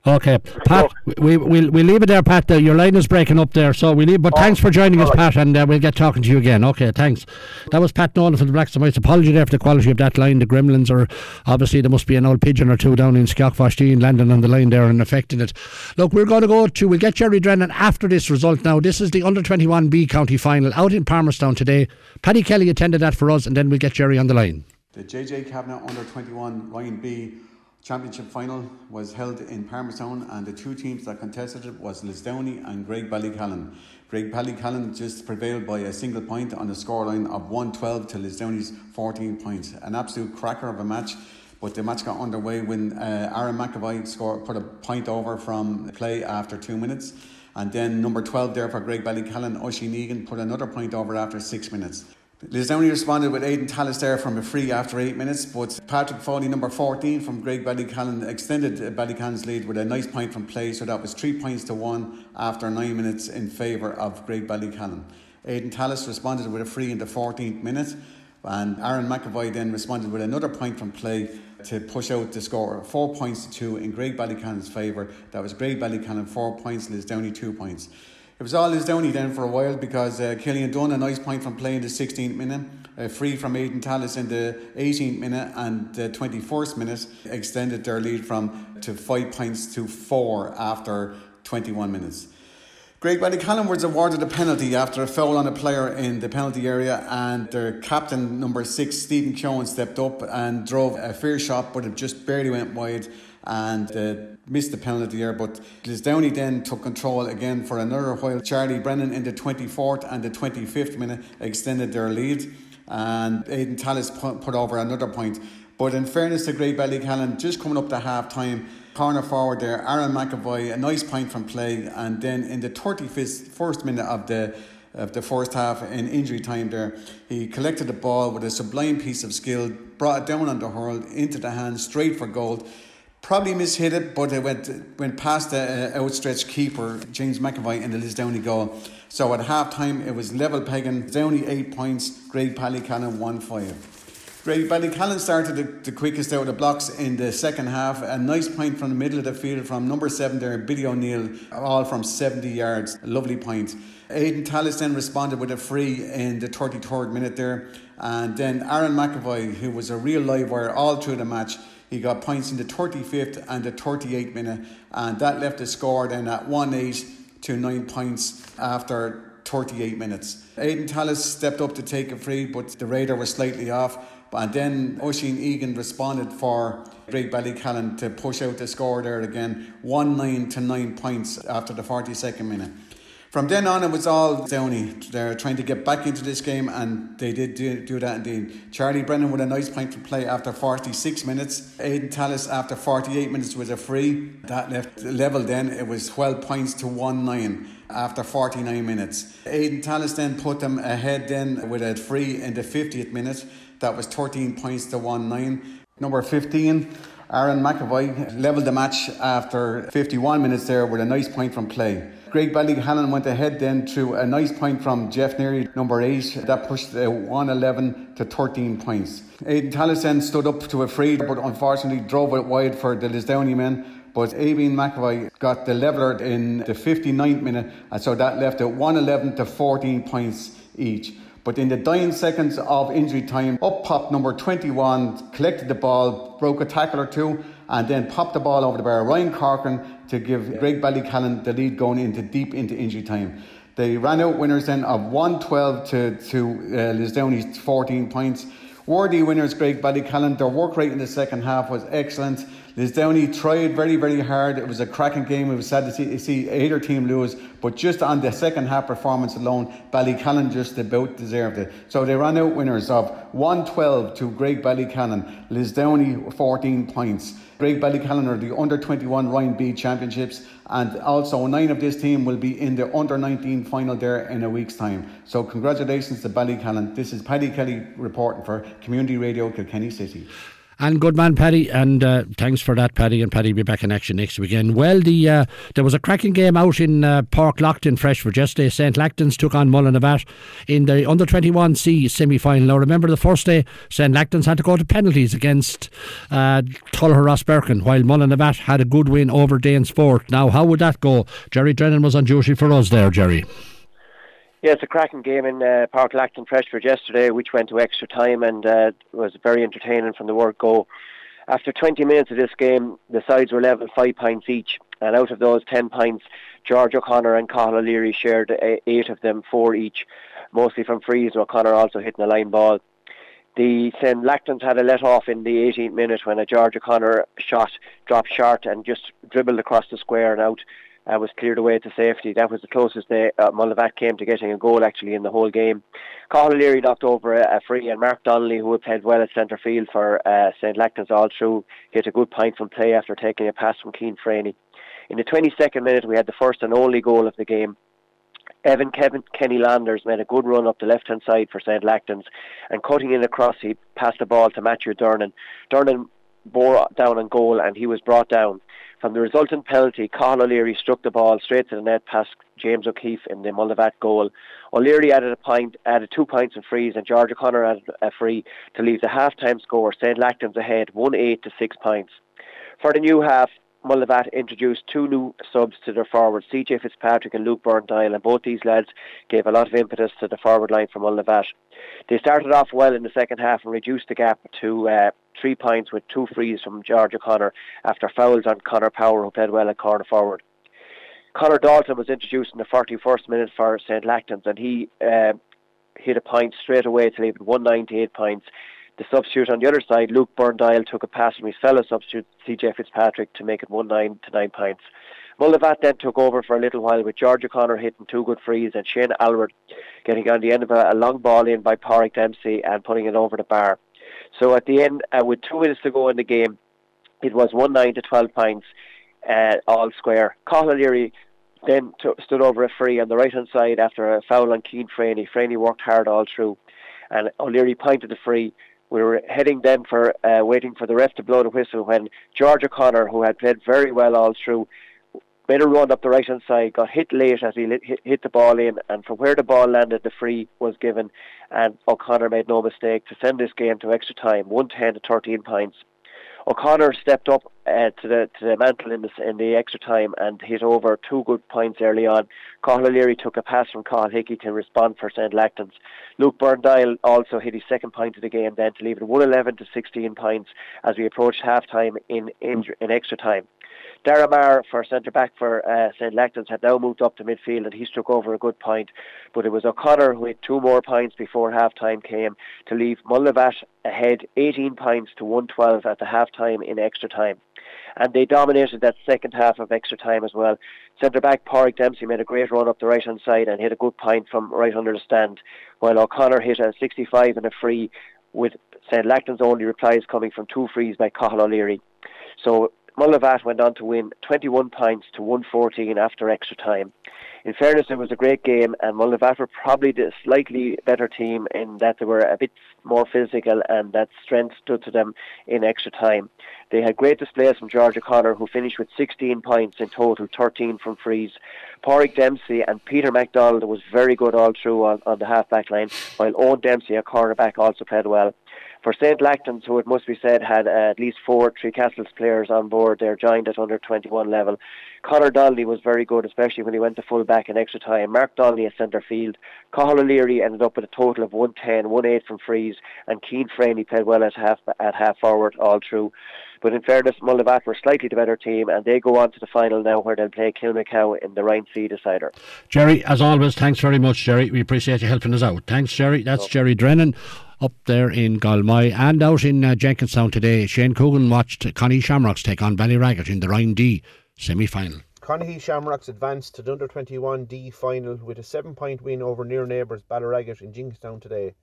Okay, Pat, we we'll, we'll leave it there, Pat. Your line is breaking up there, so we leave. But oh, thanks for joining us, Pat, and uh, we'll get talking to you again. Okay, thanks. That was Pat Nolan from the Blacks and Whites. Apology there for the quality of that line. The Gremlins are obviously there must be an old pigeon or two down in Skeaghvasteen landing on the line there and affecting it. Look, we're going to go to. We'll get Jerry Drennan after this result. Now, this is the under twenty one B county final out in Palmerstown today. Paddy Kelly attended that for us, and then we'll get Jerry on the line. The JJ Kavanagh under twenty one Ryan B Championship final was held in Palmerstown and the two teams that contested it was Lisdowney and Graigue-Ballycallan. Greg Ballycallan just prevailed by a single point on the scoreline of 112 to Lisdowney's 14 points. An absolute cracker of a match, but the match got underway when uh, Aaron McAvoy scored, put a point over from play after two minutes. And then number 12 there for Greg Ballycallan, Oisin Egan, put another point over after six minutes. Lisdowney responded with Aidan Tallis there from a free after eight minutes, but Patrick Foley, number 14 from Graigue-Ballycallan, extended Ballycallan's lead with a nice point from play, so that was three points to one after nine minutes in favour of Graigue-Ballycallan. Aidan Tallis responded with a free in the 14th minute, and Aaron McAvoy then responded with another point from play to push out the score. Four points to two in Graigue-Ballycallan's favour. That was Graigue-Ballycallan four points, and Lisdowney two points. It was all Lisdowney then for a while because uh, Killian Dunn a nice point from playing the 16th minute, uh, free from Aidan Tallis in the 18th minute and the 21st minute extended their lead from to five points to four after 21 minutes. Graigue-Ballycallan was awarded a penalty after a foul on a player in the penalty area, and their captain, number six, Stephen Keown, stepped up and drove a fair shot, but it just barely went wide and uh, missed the penalty there. But Lisdowney then took control again for another while. Charlie Brennan in the 24th and the 25th minute extended their lead, and Aidan Tallis put over another point. But in fairness to Graigue-Ballycallan, just coming up to half time, corner forward there, Aaron McAvoy, a nice point from play, and then in the 35th first minute of the of the first half in injury time there. He collected the ball with a sublime piece of skill, brought it down on the hurl into the hand, straight for goal. Probably mishit it, but it went went past the uh, outstretched keeper, James McAvoy, in the Lisdowney goal. So at half time, it was level pegging. Downey eight points, Graigue-Ballycallan one five. Graigue-Ballycallan started the, the quickest out of the blocks in the second half. A nice point from the middle of the field from number seven there, Billy O'Neill, all from 70 yards. A lovely point. Aidan Tallis then responded with a free in the 33rd minute there. And then Aaron McAvoy, who was a real live wire all through the match, he got points in the 35th and the 38th minute, and that left the score then at 1 8 to 9 points after 38 minutes. Aidan Tallis stepped up to take a free, but the radar was slightly off. And then Oisin Egan responded for Graigue-Ballycallan to push out the score there again, 1 9 to 9 points after the 42nd minute. From then on, it was all Downey. They're trying to get back into this game, and they did do, do that indeed. Charlie Brennan with a nice point to play after 46 minutes. Aidan Tallis after 48 minutes with a free. That left level then. It was 12 points to 1 9 after 49 minutes. Aidan Tallis then put them ahead then with a free in the 50th minute. That was 13 points to 1 9. Number 15. Aaron McAvoy levelled the match after 51 minutes there with a nice point from play. Graigue-Ballycallan went ahead then to a nice point from Jeff Neary, number 8. That pushed the 111 to 13 points. Aidan Tallis then stood up to a free, but unfortunately drove it wide for the Lisdowney men. But Abeen McAvoy got the leveller in the 59th minute, and so that left it 111 to 14 points each. But in the dying seconds of injury time, up popped number 21, collected the ball, broke a tackle or two, and then popped the ball over the bar. Ryan Corcoran to give Graigue-Ballycallan the lead going into deep into injury time. They ran out winners then of 112 to, to uh, Lisdowney's 14 points. Worthy winners, Graigue-Ballycallan. Their work rate in the second half was excellent. Lisdowney tried very, very hard. It was a cracking game. It was sad to see, see either team lose, but just on the second half performance alone, Ballycallan just about deserved it. So they ran out winners of 112 to Graigue-Ballycallan, Lisdowney 14 points. Graigue-Ballycallan are the under 21 Roinn B Championships, and also nine of this team will be in the under 19 final there in a week's time. So, congratulations to Ballycallan. This is Paddy Kelly reporting for Community Radio Kilkenny City. And good man, Paddy. And uh, thanks for that, Paddy. And Paddy will be back in action next weekend. Well, the uh, there was a cracking game out in uh, Park Lachtain, Freshford yesterday. St. Lachtain's took on Mullinavat in the under 21C semi final. Now, remember the first day, St. Lachtain's had to go to penalties against uh, Tullogher Rosbercon, while Mullinavat had a good win over Danesfort. Now, how would that go? Jerry Drennan was on duty for us there, Jerry. Yeah, it's a cracking game in uh, Park Lachtain Freshford yesterday, which went to extra time and uh, was very entertaining from the word go. After 20 minutes of this game, the sides were level five points each, and out of those 10 points, George O'Connor and Cathal O'Leary shared eight of them, four each, mostly from frees, O'Connor also hitting a line ball. The St. Lachtain's had a let off in the 18th minute when a George O'Connor shot dropped short and just dribbled across the square and out uh, was cleared away to safety. That was the closest they, uh, came to getting a goal actually in the whole game. Cathal Leary knocked over a, a, free, and Mark Donnelly, who had played well at centre field for uh, St Lachtain's all through, hit a good point from play after taking a pass from Keane Franey. In the 22nd minute, we had the first and only goal of the game. Evan Kevin, Kenny Landers made a good run up the left hand side for St Lachtain's and cutting in across he passed the ball to Matthew Durnan. Durnan bore down on goal and he was brought down. From the resultant penalty, Cathal O'Leary struck the ball straight to the net past James O'Keefe in the Mullinavat goal. O'Leary added a point, added two points in frees, and George O'Connor added a free to leave the half-time score St Lachtain's ahead, one eight to six points. For the new half, Mullinavat introduced two new subs to their forwards, CJ Fitzpatrick and Luke Burndile, and both these lads gave a lot of impetus to the forward line for Mullinavat. They started off well in the second half and reduced the gap to uh, three points with two frees from George O'Connor after fouls on Connor Power, who played well at corner forward. Connor Dalton was introduced in the 41st minute for St. Lachtain's, and he uh, hit a point straight away to leave it 198 points. The substitute on the other side, Luke Burndile, took a pass from his fellow substitute, CJ Fitzpatrick, to make it 1 9 to 9 points. Mullinavat then took over for a little while with George O'Connor hitting two good frees and Shane Alward getting on the end of a, a long ball in by Porrick Dempsey and putting it over the bar. So at the end, uh, with two minutes to go in the game, it was 1 9 to 12 points, uh, all square. O'Leary then t- stood over a free on the right hand side after a foul on Keane Franey. Franey worked hard all through, and O'Leary pointed the free. We were heading then for uh, waiting for the ref to blow the whistle when George O'Connor, who had played very well all through, made a run up the right hand side, got hit late as he hit, hit the ball in, and from where the ball landed, the free was given, and O'Connor made no mistake to send this game to extra time, 110 to 13 points. O'Connor stepped up uh, to the to the mantle in the in the extra time and hit over two good points early on. Cathal O'Leary took a pass from Carl Hickey to respond for St Lachtain's. Luke Burndile also hit his second point of the game then to leave it 111 to 16 points as we approached half time in, in in extra time. Dara Marr for centre back for uh, St Lachtain's had now moved up to midfield and he struck over a good point. But it was O'Connor who had two more points before half time came to leave Mullinavat ahead 18 points to 112 at the half time in extra time. And they dominated that second half of extra time as well. Centre back Porrick Dempsey made a great run up the right hand side and hit a good point from right under the stand, while O'Connor hit a 65 and a free with St Lachtain's only replies coming from two frees by Cathal O'Leary. So Mullinavat went on to win 21 points to 114 after extra time. In fairness, it was a great game, and Mullinavat were probably the slightly better team in that they were a bit more physical and that strength stood to them in extra time. They had great displays from George O'Connor, who finished with 16 points in total, 13 from frees. Porrick Dempsey and Peter MacDonald was very good all through on, on the half back line, while Owen Dempsey, a cornerback, also played well. For St Lachtain's, who it must be said had uh, at least four Three Castles players on board, they're joined at under 21 level. Connor Donnelly was very good, especially when he went to full back in extra time. Mark Donnelly at centre field. Cathal O'Leary ended up with a total of 110, 1-8 from frees, and Keane Franey played well at half at half forward all through. But in fairness, Mullinavat were slightly the better team, and they go on to the final now, where they'll play Kilmacow in the Roinn C decider. Jerry, as always, thanks very much, Jerry. We appreciate you helping us out. Thanks, Jerry. That's Jerry Drennan up there in Galmoy and out in uh, Jenkinstown today. Shane Coogan watched Conahy Shamrocks take on Ballyragget in the Roinn D semi final. Conahy Shamrocks advanced to the under 21 D final with a seven point win over near neighbours Ballyragget in Jenkinstown today.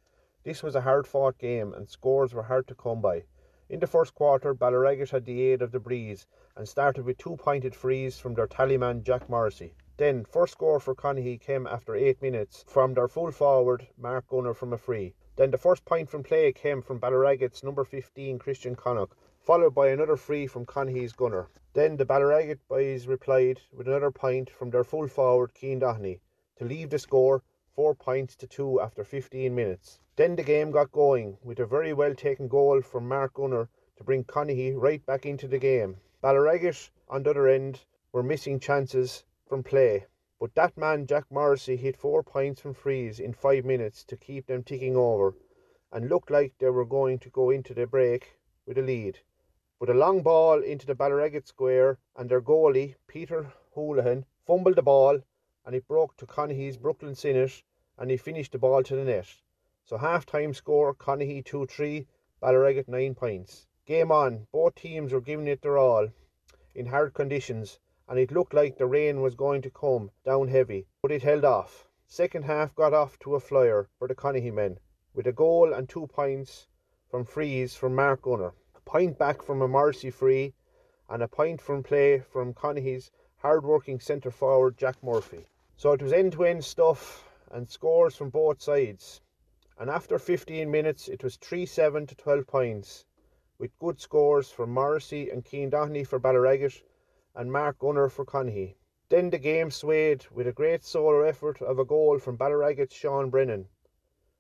This was a hard fought game and scores were hard to come by. In the first quarter, Ballyragget had the aid of the breeze and started with two pointed frees from their tallyman Jack Morrissey. Then, first score for Conahy came after eight minutes from their full forward Mark Gunner from a free. Then the first point from play came from Ballyragget's number 15 Christian Connacht, followed by another free from Conahy's gunner. Then the Ballyragget boys replied with another point from their full forward Keane Dohney to leave the score 4 points to 2 after 15 minutes. Then the game got going with a very well taken goal from Mark Gunner to bring Conahy right back into the game. Ballyragget on the other end were missing chances from play but that man, Jack Morrissey, hit four points from frees in five minutes to keep them ticking over and looked like they were going to go into the break with a lead. But a long ball into the Ballyragget square and their goalie, Peter Houlihan, fumbled the ball and it broke to Conahy's Brooklyn Sinnott and he finished the ball to the net. So half time score Conahy 2 3, Ballyragget 9 points. Game on, both teams were giving it their all in hard conditions and it looked like the rain was going to come down heavy, but it held off. Second half got off to a flyer for the Conahy men, with a goal and two points from frees from Mark Gunner, point back from a Morrissey free, and a point from play from Conahy's hard-working centre forward Jack Murphy. So it was end-to-end stuff and scores from both sides. And after 15 minutes, it was 3-7 to 12 points, with good scores from Morrissey and Keane Dohney for Ballyragget and Mark Gunner for Conahy. Then the game swayed with a great solo effort of a goal from Ballyragget's Sean Brennan.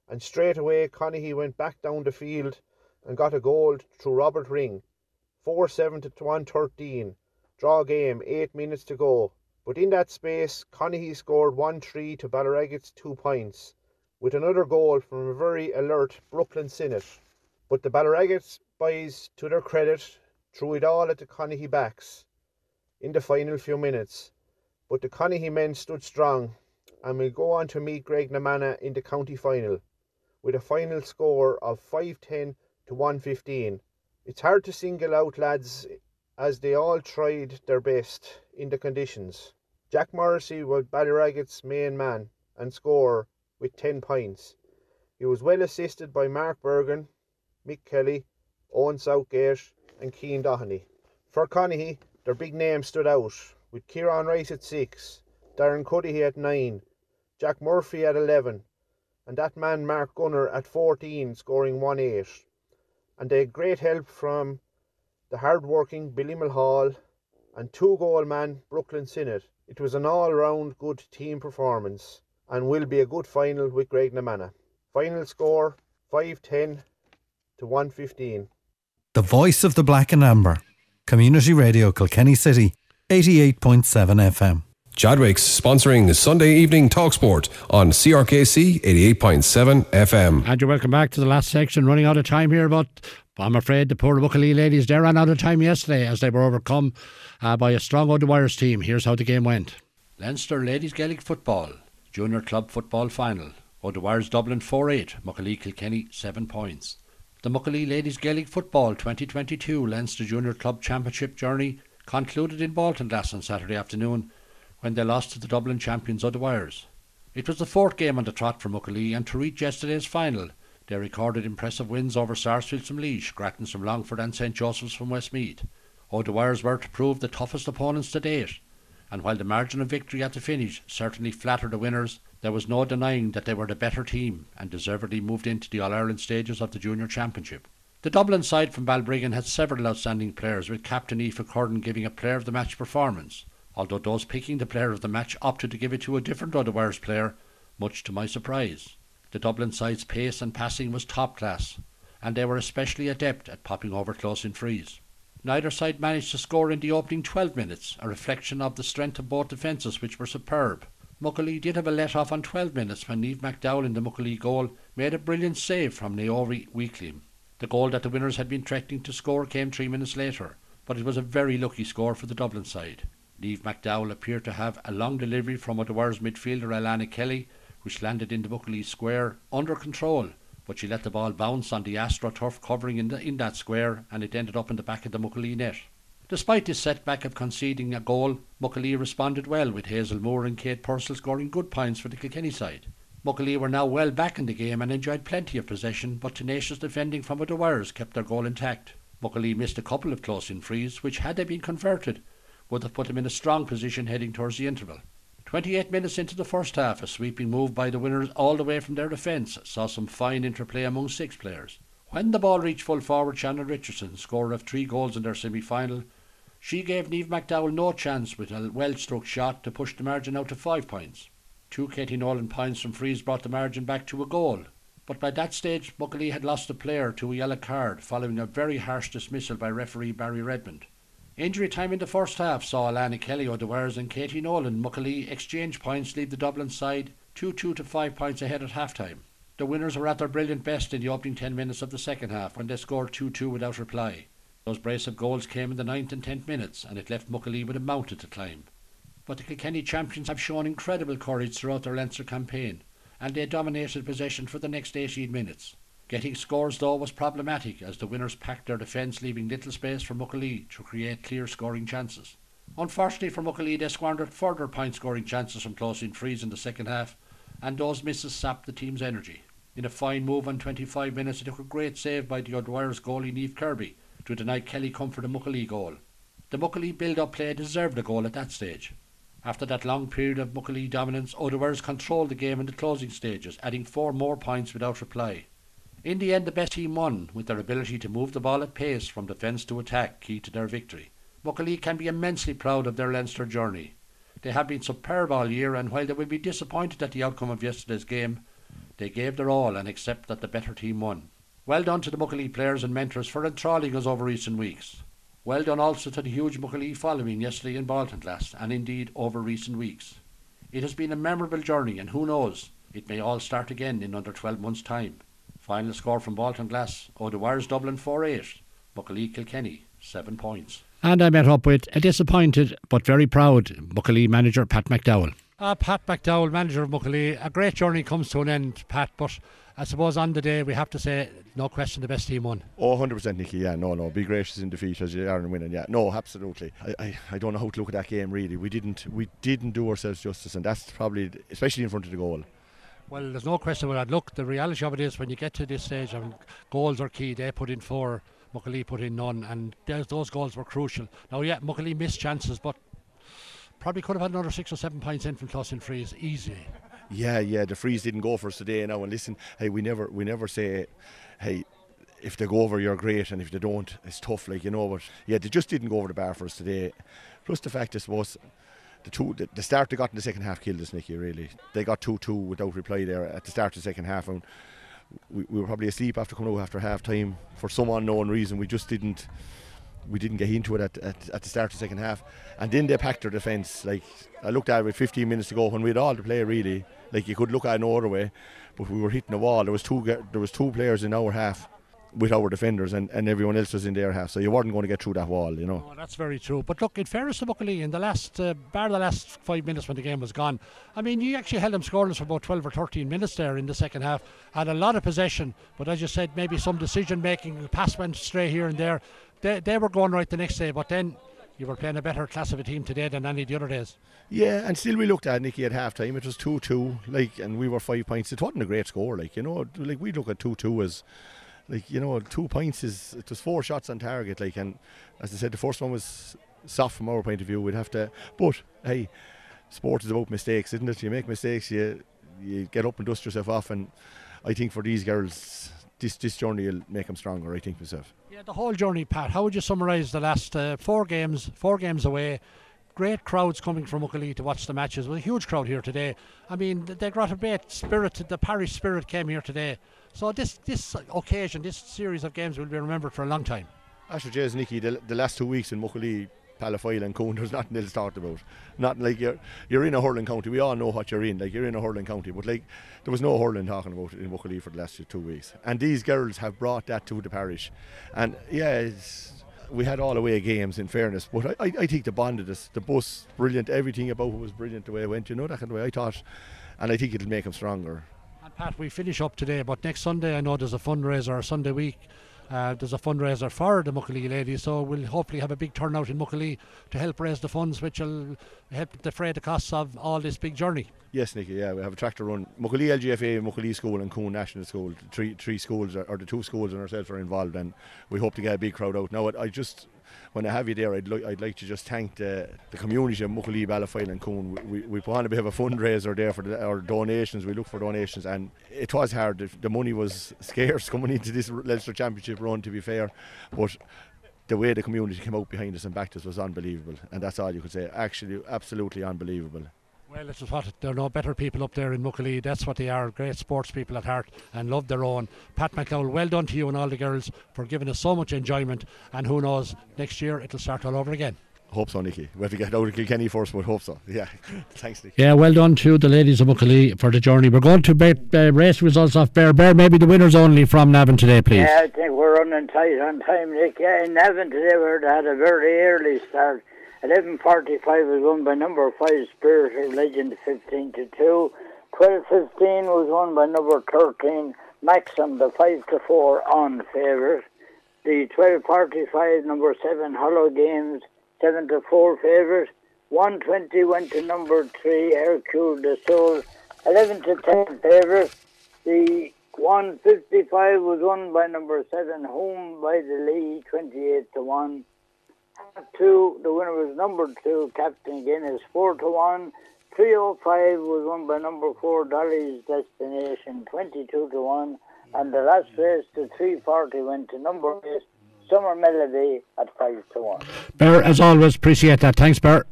And straight away Conahy went back down the field and got a goal through Robert Ring. 4 7 to 1 13 Draw game, eight minutes to go. But in that space, Conahy scored 1 3 to Ballyragget's two points, with another goal from a very alert Brooklyn Sinnott. But the Ballyragget's boys, to their credit, threw it all at the Conahy backs in the final few minutes. But the Conahy men stood strong and will go on to meet Graiguenamanagh in the county final with a final score of 510 to 115. It's hard to single out lads as they all tried their best in the conditions. Jack Morrissey was Ballyragget's main man and scorer with 10 points. He was well assisted by Mark Bergen, Mick Kelly, Owen Southgate, and Keane Dohenny. For Conahy, their big names stood out, with Kieran Rice at 6, Darren Cuddihy at 9, Jack Murphy at 11, and that man Mark Gunner at 14 scoring 1 8. And they had great help from the hard-working Billy Mulhall and two goal man Brooklyn Sinnott. It was an all-round good team performance and will be a good final with Graiguenamanagh. Final score 5-10 to 115. The voice of the black and amber. Community Radio Kilkenny City, 88.7 FM. Chadwick's sponsoring Sunday evening Talksport on CRKC 88.7 FM. And you're welcome back to the last section. Running out of time here, but I'm afraid the poor Muckalee ladies, they ran out of time yesterday as they were overcome uh, by a strong O'Dwyer's team. Here's how the game went. Leinster Ladies Gaelic Football, Junior Club Football Final. O'Dwyer's Dublin 4 8, Muckalee Kilkenny 7 points. The Muckalee Ladies Gaelic Football 2022 Leinster Junior Club Championship journey concluded in Baltinglass on Saturday afternoon when they lost to the Dublin champions O'Dwyer's. It was the fourth game on the trot for Muckalee and to reach yesterday's final they recorded impressive wins over Sarsfields from Laois, Grattans from Longford and St Joseph's from Westmeath. O'Dwyer's were to prove the toughest opponents to date, and while the margin of victory at the finish certainly flattered the winners, there was no denying that they were the better team and deservedly moved into the All Ireland stages of the Junior Championship. The Dublin side from Balbriggan had several outstanding players, with captain Aoife Curran giving a player of the match performance, although those picking the player of the match opted to give it to a different O'Dwyer's player, much to my surprise. The Dublin side's pace and passing was top class, and they were especially adept at popping over close in frees. Neither side managed to score in the opening 12 minutes, a reflection of the strength of both defences, which were superb. Muckalee did have a let off on 12 minutes when Neve McDowell in the Muckalee goal made a brilliant save from Naori Weekly. The goal that the winners had been threatening to score came three minutes later, but it was a very lucky score for the Dublin side. Neve McDowell appeared to have a long delivery from O'Dwyer's midfielder Alana Kelly, which landed in the Muckalee square under control, but she let the ball bounce on the AstroTurf covering in, the, in that square and it ended up in the back of the Muckalee net. Despite this setback of conceding a goal, Muckalee responded well with Hazel Moore and Kate Purcell scoring good points for the Kilkenny side. Muckalee were now well back in the game and enjoyed plenty of possession, but tenacious defending from the O'Dwyer's kept their goal intact. Muckalee missed a couple of close-in frees, which, had they been converted, would have put them in a strong position heading towards the interval. 28 minutes into the first half, a sweeping move by the winners all the way from their defence saw some fine interplay among six players. When the ball reached full forward, Shannon Richardson, scorer of three goals in their semi final, she gave Neve McDowell no chance with a well struck shot to push the margin out to five points. Two Katie Nolan points from frees brought the margin back to a goal. But by that stage, Muckalee had lost a player to a yellow card following a very harsh dismissal by referee Barry Redmond. Injury time in the first half saw Alana Kelly, O'Dwyer's and Katie Nolan Muckalee exchange points leave the Dublin side 2-2 to 5 points ahead at half-time. The winners were at their brilliant best in the opening 10 minutes of the second half when they scored 2-2 without reply. Those brace of goals came in the ninth and tenth minutes and it left Muckalee with a mountain to climb. But the Kilkenny champions have shown incredible courage throughout their Leinster campaign and they dominated possession for the next 18 minutes. Getting scores though was problematic as the winners packed their defence leaving little space for Muckalee to create clear scoring chances. Unfortunately for Muckalee they squandered further point scoring chances from close in frees in the second half and those misses sapped the team's energy. In a fine move on 25 minutes it took a great save by the O'Dwyer's goalie Neve Kirby to deny Kelly comfort a Muckalee goal. The Muckalee build-up play deserved a goal at that stage. After that long period of Muckalee dominance, O'Dwyer's controlled the game in the closing stages, adding four more points without reply. In the end, the best team won, with their ability to move the ball at pace from defence to attack, key to their victory. Muckalee can be immensely proud of their Leinster journey. They have been superb all year, and while they will be disappointed at the outcome of yesterday's game, they gave their all and accept that the better team won. Well done to the Muckalee players and mentors for enthralling us over recent weeks. Well done also to the huge Muckalee following yesterday in Baltinglass and indeed over recent weeks. It has been a memorable journey and who knows, it may all start again in under 12 months' time. Final score from Baltinglass, O'Dwyer's Dublin 4-8, Muckalee Kilkenny 7 points. And I met up with a disappointed but very proud Muckalee manager Pat McDowell. Uh, Pat McDowell, manager of Muckalee. A great journey comes to an end, Pat, but I suppose on the day we have to say, no question, the best team won. Oh, 100% Nicky, yeah, no, no. Be gracious in defeat as you are in winning, yeah. No, absolutely. I, I, I don't know how to look at that game, really. We didn't we didn't do ourselves justice, and that's probably, especially in front of the goal. Well, there's no question about that. Look, the reality of it is when you get to this stage, and goals are key. They put in four, Muckalee put in none, and those goals were crucial. Now, yeah, Muckalee missed chances, but probably could have had another six or seven points in from close in frees easily. Yeah, yeah, the frees didn't go for us today now. And listen, hey, we never we never say, hey, if they go over, you're great, and if they don't, it's tough, like you know. But yeah, they just didn't go over the bar for us today. Plus the fact, I suppose, the two the, the start they got in the second half killed us, Nicky. Really, they got two two without reply there at the start of the second half, and we, we were probably asleep after coming out after half time for some unknown reason. We just didn't we didn't get into it at, at, at, the start of the second half. And then they packed their defence. Like I looked at it with 15 minutes to go when we had all to play really. Like you could look at no other way, but we were hitting a wall. There was two there was two players in our half with our defenders and, and everyone else was in their half. So you weren't going to get through that wall, you know. Oh, that's very true. But look, in fairness to Muckalee, in the last, uh, bar the last five minutes when the game was gone, I mean, you actually held them scoreless for about 12 or 13 minutes there in the second half. Had a lot of possession, but as you said, maybe some decision making, the pass went stray here and there. They, they were going right the next day, but then you were playing a better class of a team today than any of the other days. Yeah, and still we looked at Nicky at half time. It was 2 2, like, and we were five points. It wasn't a great score, like, you know, like we look at 2 2 as, like, you know, two points is, it was four shots on target, like, and as I said, the first one was soft from our point of view. We'd have to, but hey, sport is about mistakes, isn't it? You make mistakes, you, you get up and dust yourself off, and I think for these girls, this this journey will make them stronger. I think myself. Yeah, the whole journey, Pat. How would you summarise the last uh, four games? Four games away. Great crowds coming from Muckalee to watch the matches. With a huge crowd here today. I mean, they got a great spirit. The parish spirit came here today. So this this occasion, this series of games will be remembered for a long time. Asher Jays, Nicky, the, the last two weeks in Muckalee Ballyfoyle and Coon, there's nothing else talked about. Not like you're you're in a hurling county. We all know what you're in. Like you're in a hurling county, but like there was no hurling talking about it in Muckalee for the last two weeks. And these girls have brought that to the parish. And yeah, we had all away games in fairness, but I, I, I think the bonded us. The bus, brilliant. Everything about it was brilliant the way it went. You know that kind of way. I thought, and I think it'll make them stronger. And Pat, we finish up today, but next Sunday I know there's a fundraiser, or Sunday week. Uh, there's a fundraiser for the Muckalee ladies, so we'll hopefully have a big turnout in Muckalee to help raise the funds, which will help defray the costs of all this big journey. Yes, Nicky. Yeah, we have a tractor run. Muckalee LGFA, Muckalee School, and Coon National School. Three three schools, or the two schools and ourselves are involved, and we hope to get a big crowd out. Now, I just when I have you there, I'd, li- I'd like to just thank the, the community of Muckalee, Ballyfoyle and Coon. We, we put on a bit of a fundraiser there for the, our donations. We look for donations and it was hard. The, the money was scarce coming into this Leinster Championship run, to be fair. But the way the community came out behind us and backed us was unbelievable. And that's all you could say. Actually, absolutely unbelievable. Well, this is what there are no better people up there in Muckalee. That's what they are. Great sports people at heart and love their own. Pat McDowell, well done to you and all the girls for giving us so much enjoyment. And who knows, next year it'll start all over again. Hope so, Nicky. We have to get out of Kilkenny first, but hope so. Yeah. Thanks, Nicky. Yeah, well done to the ladies of Muckalee for the journey. We're going to bet, uh, race results off Bear. Bear, maybe the winners only from Navan today, please. Yeah, I think we're running tight on time, Nick. Yeah, in Navan today we had a very early start. 11.45 was won by number 5 Spirit of Legend 15 to 2. 12.15 was won by number 13 Maxim the 5 to 4 on favourite. The 12.45 number 7 Hollow Games 7 to 4 favourite. 120 went to number 3 Hercule de Soul 11 to 10 favourite. The 155 was won by number 7 Home by the Lee 28 to 1 two, the winner was number two, Captain Guinness, four to one. 305 was won by number four, Dolly's Destination, 22 to 1. And the last race, the 340, went to number eight, Summer Melody, at 5 to 1. Bear, as always, appreciate that. Thanks, Bear.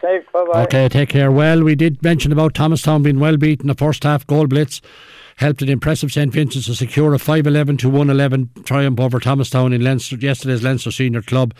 safe. Bye bye. Okay, take care. Well, we did mention about Thomastown being well beaten the first half goal blitz. Helped an impressive St Vincent's to secure a 5 11 to 1 11 triumph over Thomastown in Leinster, yesterday's Leinster Senior Club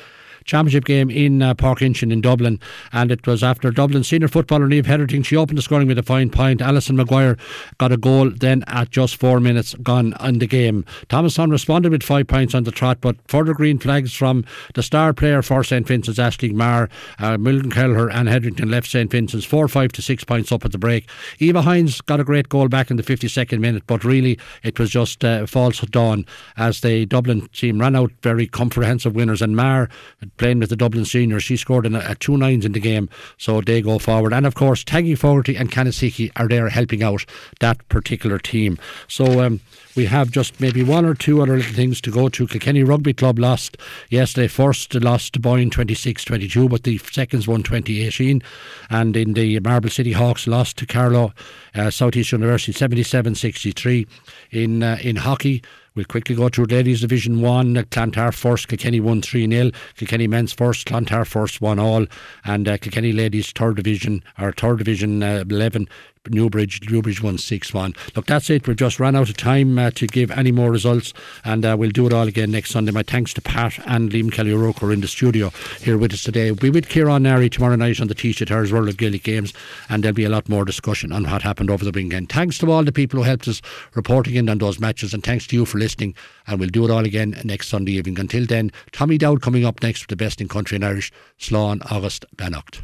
championship game in uh, Park Inchin in Dublin. And it was after Dublin senior footballer Neve Hetherington, she opened the scoring with a fine point. Alison Maguire got a goal then at just four minutes gone in the game. Thomastown responded with five points on the trot, but further green flags from the star player for St Vincent's, Ashley Marr, uh, Milton Kelleher, and Hetherington left St Vincent's 4 5 to 6 points up at the break. Eva Hines got a great goal back in the 52nd minute, but really it was just uh, false dawn as the Dublin team ran out very comprehensive winners. And Marr playing with the Dublin seniors. She scored in a, a two nines in the game, so they go forward. And of course, Taggy Fogarty and Canasiki are there helping out that particular team. So um, we have just maybe one or two other little things to go to. Kilkenny Rugby Club lost yesterday. First lost to Boyne 26-22, but the seconds won 2018. And in the Marble City Hawks lost to Carlow uh, Southeast University 77-63. In uh, in hockey. We'll quickly go through ladies division one. Clontarf first, Kilkenny won 3 0. Kilkenny men's first, Clontarf first, one all. And uh, Kilkenny ladies third division, or third division uh, 11. Newbridge, Newbridge 161. Look, that's it. We've just run out of time uh, to give any more results, and uh, we'll do it all again next Sunday. My thanks to Pat and Liam Kelly O'Rourke are in the studio here with us today. We'll be with Kieran Nary tomorrow night on the T-shirt World of Gaelic Games, and there'll be a lot more discussion on what happened over the weekend. Thanks to all the people who helped us reporting in on those matches, and thanks to you for listening. And we'll do it all again next Sunday evening. Until then, Tommy Dowd coming up next with the best in country in Irish, Slán August Benacht.